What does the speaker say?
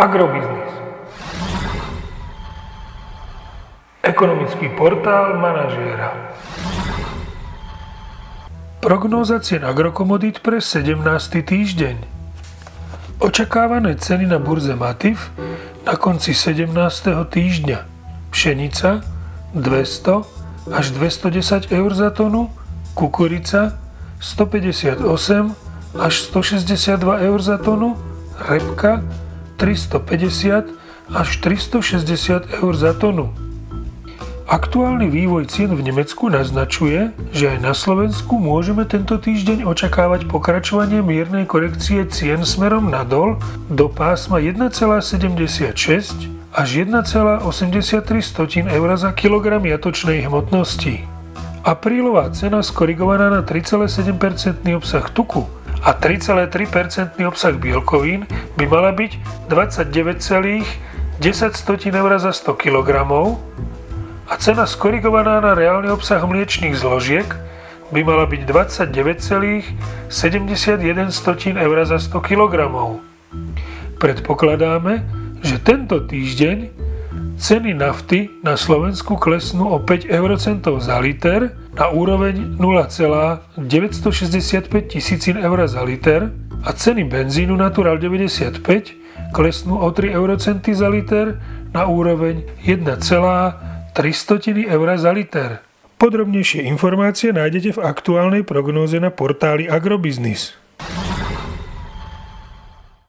Agrobiznis. Ekonomický portál manažéra. Prognóza cien agrokomodít pre 17. týždeň. Očakávané ceny na burze Matif na konci 17. týždňa. Pšenica 200 až 210 eur za tonu, kukurica 158 až 162 eur za tonu, repka 350 až 360 eur za tonu. Aktuálny vývoj cien v Nemecku naznačuje, že aj na Slovensku môžeme tento týždeň očakávať pokračovanie miernej korekcie cien smerom nadol do pásma 1,76 až 1,83 eur za kilogram jatočnej hmotnosti. Aprílová cena skorigovaná na 3,7% obsah tuku a 3,3% obsah bielkovín by mala byť 29,10 eur za 100 kg a cena skorigovaná na reálny obsah mliečných zložiek by mala byť 29,71 eur za 100 kg. Predpokladáme, že tento týždeň Ceny nafty na Slovensku klesnú o 5 eurocentov za liter na úroveň 0,965 tisícin eur za liter a ceny benzínu Natural 95 klesnú o 3 eurocenty za liter na úroveň 1,300 eur za liter. Podrobnejšie informácie nájdete v aktuálnej prognóze na portáli Agrobiznis.